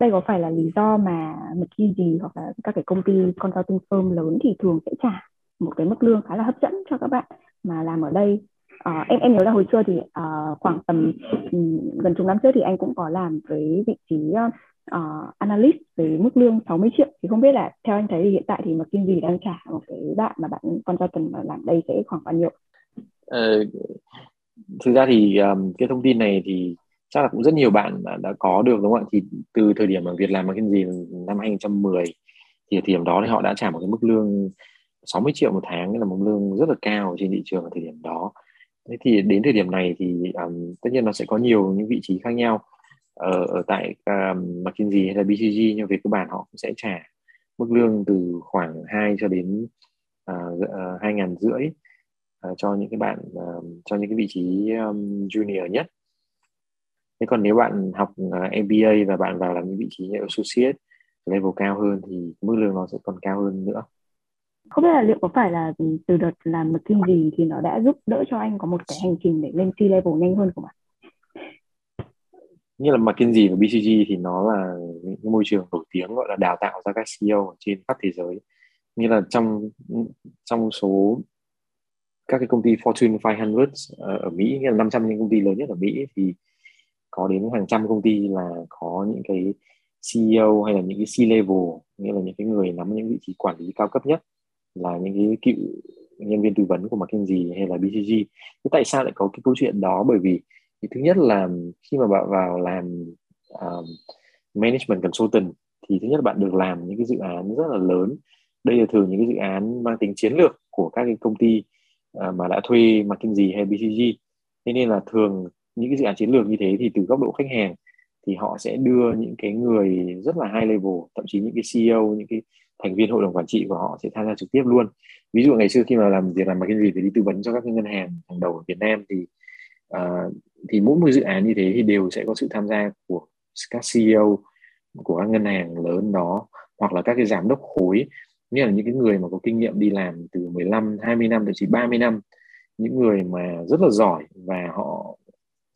Đây có phải là lý do mà McKinsey hoặc là các cái công ty consulting firm lớn thì thường sẽ trả một cái mức lương khá là hấp dẫn cho các bạn mà làm ở đây à, em em nhớ là hồi xưa thì à, khoảng tầm gần chục năm trước thì anh cũng có làm với vị trí uh, analyst với mức lương 60 triệu thì không biết là theo anh thấy thì hiện tại thì McKinsey đang trả một cái bạn mà bạn con consultant mà làm đây sẽ khoảng bao nhiêu? Ờ, thực ra thì um, cái thông tin này thì chắc là cũng rất nhiều bạn đã, đã có được đúng không ạ? Thì từ thời điểm mà Việt làm McKinsey năm 2010 thì thời điểm đó thì họ đã trả một cái mức lương 60 triệu một tháng là một lương rất là cao trên thị trường ở thời điểm đó thế thì đến thời điểm này thì um, tất nhiên nó sẽ có nhiều những vị trí khác nhau ở, ở tại um, McKinsey hay là BCG nhưng về cơ bản họ cũng sẽ trả mức lương từ khoảng 2 cho đến uh, hai ngàn rưỡi cho những cái bạn uh, cho những cái vị trí um, junior nhất thế còn nếu bạn học uh, MBA và bạn vào làm những vị trí như associate level cao hơn thì mức lương nó sẽ còn cao hơn nữa không biết là liệu có phải là từ đợt làm McKinsey thì nó đã giúp đỡ cho anh có một cái hành trình để lên C-level nhanh hơn không ạ? Như là McKinsey và BCG thì nó là những môi trường nổi tiếng gọi là đào tạo ra các CEO trên khắp thế giới. Như là trong trong số các cái công ty Fortune 500 ở Mỹ, nghĩa là 500 những công ty lớn nhất ở Mỹ thì có đến hàng trăm công ty là có những cái CEO hay là những cái C-level, nghĩa là những cái người nắm những vị trí quản lý cao cấp nhất là những cái cựu nhân viên tư vấn của McKinsey hay là BCG thế tại sao lại có cái câu chuyện đó bởi vì thì thứ nhất là khi mà bạn vào làm um, management consultant thì thứ nhất là bạn được làm những cái dự án rất là lớn. Đây là thường những cái dự án mang tính chiến lược của các cái công ty uh, mà đã thuê McKinsey hay BCG thế nên là thường những cái dự án chiến lược như thế thì từ góc độ khách hàng thì họ sẽ đưa những cái người rất là high level thậm chí những cái CEO những cái thành viên hội đồng quản trị của họ sẽ tham gia trực tiếp luôn. Ví dụ ngày xưa khi mà làm việc làm McKinsey thì đi tư vấn cho các ngân hàng hàng đầu ở Việt Nam thì uh, thì mỗi một dự án như thế thì đều sẽ có sự tham gia của các CEO của các ngân hàng lớn đó hoặc là các cái giám đốc khối. Như là những cái người mà có kinh nghiệm đi làm từ 15, 20 năm thậm chí 30 năm những người mà rất là giỏi và họ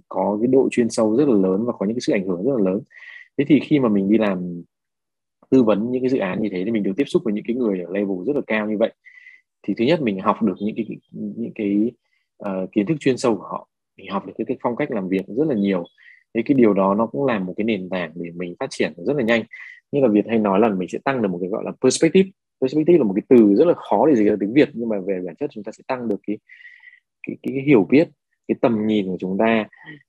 có cái độ chuyên sâu rất là lớn và có những cái sự ảnh hưởng rất là lớn. Thế thì khi mà mình đi làm tư vấn những cái dự án như thế thì mình được tiếp xúc với những cái người ở level rất là cao như vậy. Thì thứ nhất mình học được những cái những cái uh, kiến thức chuyên sâu của họ mình học được cái, cái phong cách làm việc rất là nhiều. Thế cái điều đó nó cũng làm một cái nền tảng để mình phát triển rất là nhanh. Như là Việt hay nói là mình sẽ tăng được một cái gọi là perspective. Perspective là một cái từ rất là khó để dịch ra tiếng Việt nhưng mà về bản chất chúng ta sẽ tăng được cái cái, cái, cái hiểu biết cái tầm nhìn của chúng ta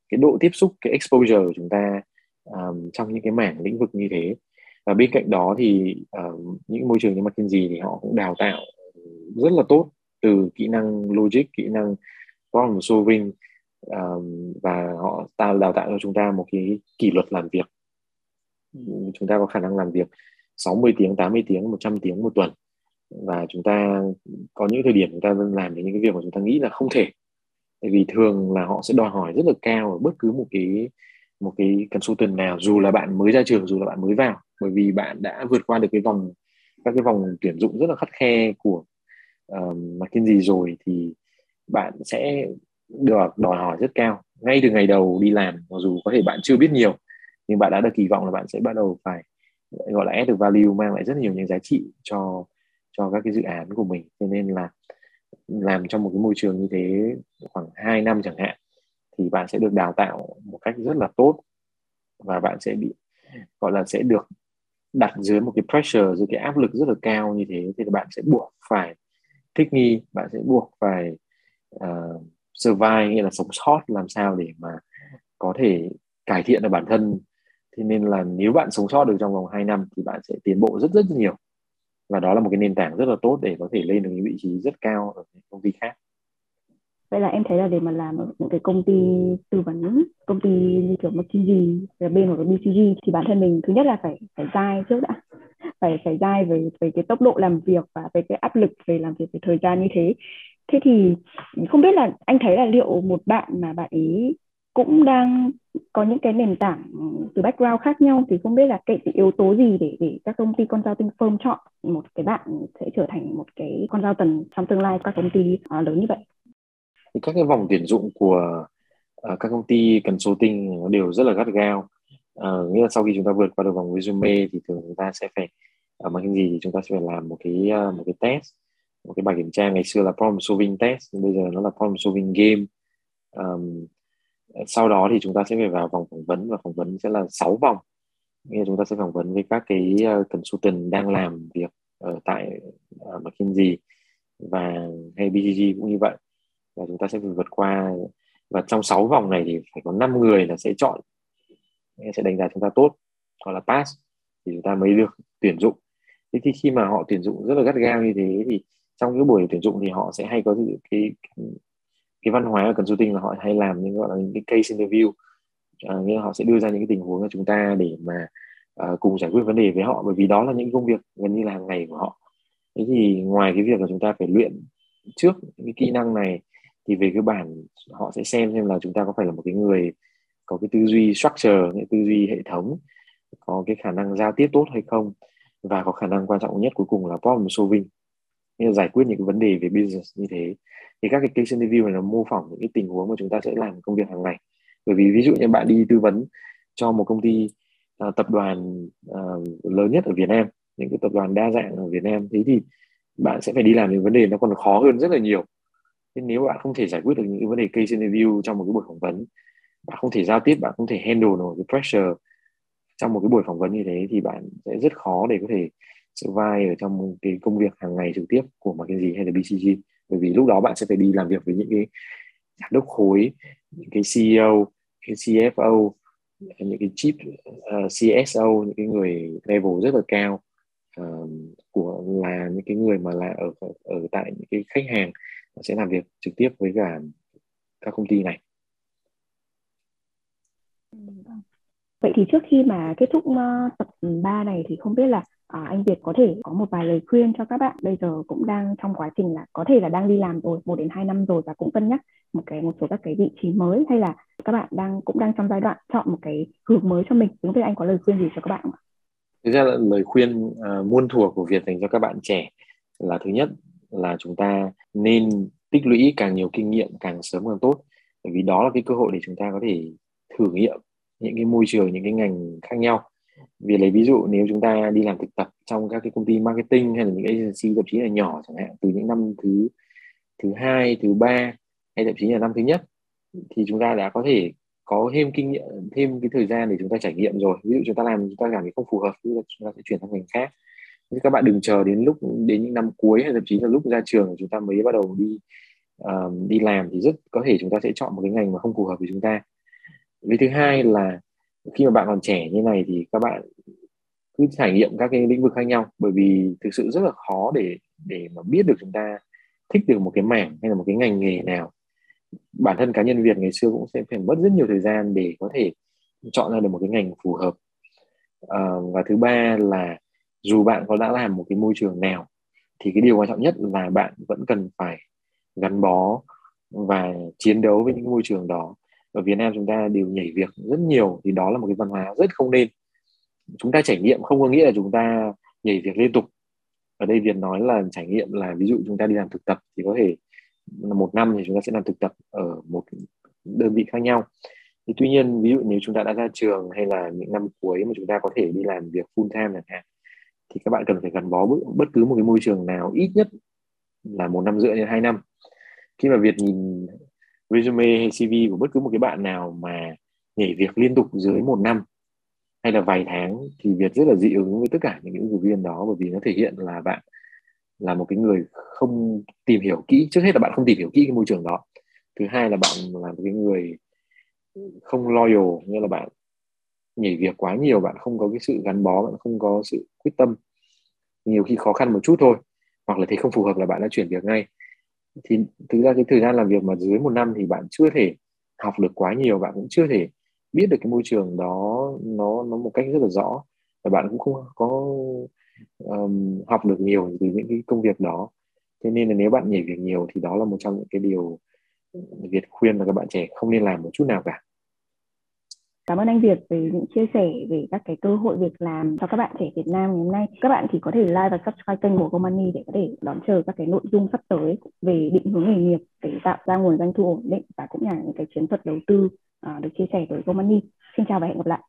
cái độ tiếp xúc cái exposure của chúng ta um, trong những cái mảng lĩnh vực như thế. Và bên cạnh đó thì um, những môi trường như McKinsey thì họ cũng đào tạo rất là tốt từ kỹ năng logic kỹ năng problem solving um, và họ ta đào tạo cho chúng ta một cái kỷ luật làm việc. Chúng ta có khả năng làm việc 60 tiếng 80 tiếng 100 tiếng một tuần. Và chúng ta có những thời điểm chúng ta làm những cái việc mà chúng ta nghĩ là không thể. Tại vì thường là họ sẽ đòi hỏi rất là cao ở bất cứ một cái một cái consultant nào dù là bạn mới ra trường dù là bạn mới vào. Bởi vì bạn đã vượt qua được cái vòng các cái vòng tuyển dụng rất là khắt khe của um, McKinsey rồi thì bạn sẽ được đòi hỏi rất cao. Ngay từ ngày đầu đi làm mặc dù có thể bạn chưa biết nhiều nhưng bạn đã được kỳ vọng là bạn sẽ bắt đầu phải gọi là add được value mang lại rất nhiều những giá trị cho cho các cái dự án của mình. Cho nên là làm trong một cái môi trường như thế khoảng 2 năm chẳng hạn thì bạn sẽ được đào tạo một cách rất là tốt và bạn sẽ bị gọi là sẽ được đặt dưới một cái pressure dưới cái áp lực rất là cao như thế. Thì bạn sẽ buộc phải thích nghi bạn sẽ buộc phải uh, survive nghĩa là sống sót, làm sao để mà có thể cải thiện được bản thân. Thế nên là nếu bạn sống sót được trong vòng 2 năm thì bạn sẽ tiến bộ rất rất nhiều. Và đó là một cái nền tảng rất là tốt để có thể lên được những vị trí rất cao ở những công ty khác. Vậy là em thấy là để mà làm ở những cái công ty tư vấn, công ty như kiểu McKinsey là bên hoặc là BCG thì bản thân mình thứ nhất là phải phải dai trước đã. Phải phải dai về về cái tốc độ làm việc và về cái áp lực về làm việc về thời gian như thế thế thì không biết là anh thấy là liệu một bạn mà bạn ấy cũng đang có những cái nền tảng từ background khác nhau thì không biết là cái yếu tố gì để để các công ty consulting firm chọn một cái bạn sẽ trở thành một cái consultant trong tương lai các công ty uh, lớn như vậy? Thì các cái vòng tuyển dụng của uh, các công ty consulting nó đều rất là gắt gao. Uh, nghĩa là sau khi chúng ta vượt qua được vòng resume thì thường chúng ta sẽ phải ở uh, gì thì chúng ta sẽ phải làm một cái uh, một cái test một cái bài kiểm tra ngày xưa là problem solving test nhưng bây giờ nó là problem solving game. Um, sau đó thì chúng ta sẽ phải vào vòng phỏng vấn và phỏng vấn sẽ là 6 vòng. Nghĩa chúng ta sẽ phỏng vấn với các cái uh, consultant đang làm việc ở tại uh, McKinsey và hay BCG cũng như vậy. Và chúng ta sẽ phải vượt qua và trong 6 vòng này thì phải có 5 người là sẽ chọn sẽ đánh giá chúng ta tốt hoặc là pass thì chúng ta mới được tuyển dụng. Thế thì khi mà họ tuyển dụng rất là gắt gao như thế thì trong cái buổi tuyển dụng thì họ sẽ hay có cái cái văn hóa ở consulting là họ hay làm những gọi là những cái case interview. À, nghĩa là họ sẽ đưa ra những cái tình huống cho chúng ta để mà à, cùng giải quyết vấn đề với họ bởi vì đó là những công việc gần như là hàng ngày của họ. Thế thì ngoài cái việc là chúng ta phải luyện trước những cái kỹ năng này thì về cơ bản họ sẽ xem xem là chúng ta có phải là một cái người có cái tư duy structure cái tư duy hệ thống có cái khả năng giao tiếp tốt hay không. Và có khả năng quan trọng nhất cuối cùng là problem solving như giải quyết những cái vấn đề về business như thế. Thì các cái case interview này nó mô phỏng những cái tình huống mà chúng ta sẽ làm công việc hàng ngày. Bởi vì ví dụ như bạn đi tư vấn cho một công ty uh, tập đoàn uh, lớn nhất ở Việt Nam những cái tập đoàn đa dạng ở Việt Nam thế thì bạn sẽ phải đi làm những vấn đề nó còn khó hơn rất là nhiều. Nên nếu bạn không thể giải quyết được những cái vấn đề case interview trong một cái buổi phỏng vấn bạn không thể giao tiếp bạn không thể handle nổi cái pressure trong một cái buổi phỏng vấn như thế thì bạn sẽ rất khó để có thể survive ở trong cái công việc hàng ngày trực tiếp của McKinsey hay là BCG bởi vì lúc đó bạn sẽ phải đi làm việc với những cái giám đốc khối những cái CEO cái CFO những cái chip uh, ờ, CSO những cái người level rất là cao uh, của là những cái người mà là ở ở tại những cái khách hàng sẽ làm việc trực tiếp với cả các công ty này. Ừ, ờ. Vậy thì trước khi mà kết thúc uh, tập 3 này thì không biết là à, anh Việt có thể có một vài lời khuyên cho các bạn. Bây giờ cũng đang trong quá trình là có thể là đang đi làm rồi một đến hai năm rồi và cũng cân nhắc một cái một số các cái vị trí mới hay là các bạn đang cũng đang trong giai đoạn chọn một cái hướng mới cho mình. Đúng thế anh có lời khuyên gì cho các bạn không ạ? Thực ra là lời khuyên uh, muôn thuở của Việt dành cho các bạn trẻ là thứ nhất là chúng ta nên tích lũy càng nhiều kinh nghiệm càng sớm càng tốt. Bởi vì đó là cái cơ hội để chúng ta có thể thử nghiệm những cái môi trường những cái ngành khác nhau vì lấy ví dụ nếu chúng ta đi làm thực tập trong các cái công ty marketing hay là những agency thậm chí là nhỏ chẳng hạn từ những năm thứ thứ hai thứ ba hay thậm chí là năm thứ nhất thì chúng ta đã có thể có thêm kinh nghiệm thêm cái thời gian để chúng ta trải nghiệm rồi. Ví dụ chúng ta làm chúng ta cảm thấy không phù hợp thì chúng ta sẽ chuyển sang ngành khác. Nhưng các bạn đừng chờ đến lúc đến những năm cuối hay thậm chí là lúc ra trường chúng ta mới bắt đầu đi uh, đi làm thì rất có thể chúng ta sẽ chọn một cái ngành mà không phù hợp với chúng ta. Với thứ hai là khi mà bạn còn trẻ như này thì các bạn cứ trải nghiệm các cái lĩnh vực khác nhau. Bởi vì thực sự rất là khó để để mà biết được chúng ta thích được một cái mảng hay là một cái ngành nghề nào. Bản thân cá nhân Việt ngày xưa cũng sẽ phải mất rất nhiều thời gian để có thể chọn ra được một cái ngành phù hợp. À, và thứ ba là dù bạn có đã làm một cái môi trường nào thì cái điều quan trọng nhất là bạn vẫn cần phải gắn bó và chiến đấu với những môi trường đó ở Việt Nam chúng ta đều nhảy việc rất nhiều thì đó là một cái văn hóa rất không nên. Chúng ta trải nghiệm không có nghĩa là chúng ta nhảy việc liên tục. Ở đây Việt nói là trải nghiệm là ví dụ chúng ta đi làm thực tập thì có thể một năm thì chúng ta sẽ làm thực tập ở một đơn vị khác nhau. Thì tuy nhiên ví dụ nếu chúng ta đã ra trường hay là những năm cuối mà chúng ta có thể đi làm việc full time chẳng hạn thì các bạn cần phải gắn bó bất, bất cứ một cái môi trường nào ít nhất là một năm rưỡi đến hai năm. Khi mà Việt nhìn resume hay CV của bất cứ một cái bạn nào mà nhảy việc liên tục dưới một năm hay là vài tháng thì Việt rất là dị ứng với tất cả những ứng cử viên đó bởi vì nó thể hiện là bạn là một cái người không tìm hiểu kỹ, trước hết là bạn không tìm hiểu kỹ cái môi trường đó. Thứ hai là bạn là một cái người không loyal như là bạn nhảy việc quá nhiều, bạn không có cái sự gắn bó, bạn không có sự quyết tâm. Nhiều khi khó khăn một chút thôi, hoặc là thấy không phù hợp là bạn đã chuyển việc ngay thì thực ra cái thời gian làm việc mà dưới một năm thì bạn chưa thể học được quá nhiều bạn cũng chưa thể biết được cái môi trường đó nó nó một cách rất là rõ. Và bạn cũng không có um, học được nhiều từ những cái công việc đó. Thế nên là nếu bạn nhảy việc nhiều thì đó là một trong những cái điều Việt khuyên là các bạn trẻ không nên làm một chút nào cả. Cảm ơn anh Việt về những chia sẻ về các cái cơ hội việc làm cho các bạn trẻ Việt Nam ngày hôm nay. Các bạn thì có thể like và subscribe kênh của GoMoney để có thể đón chờ các cái nội dung sắp tới về định hướng nghề nghiệp để tạo ra nguồn doanh thu ổn định và cũng là những cái chiến thuật đầu tư uh, được chia sẻ với GoMoney. Xin chào và hẹn gặp lại.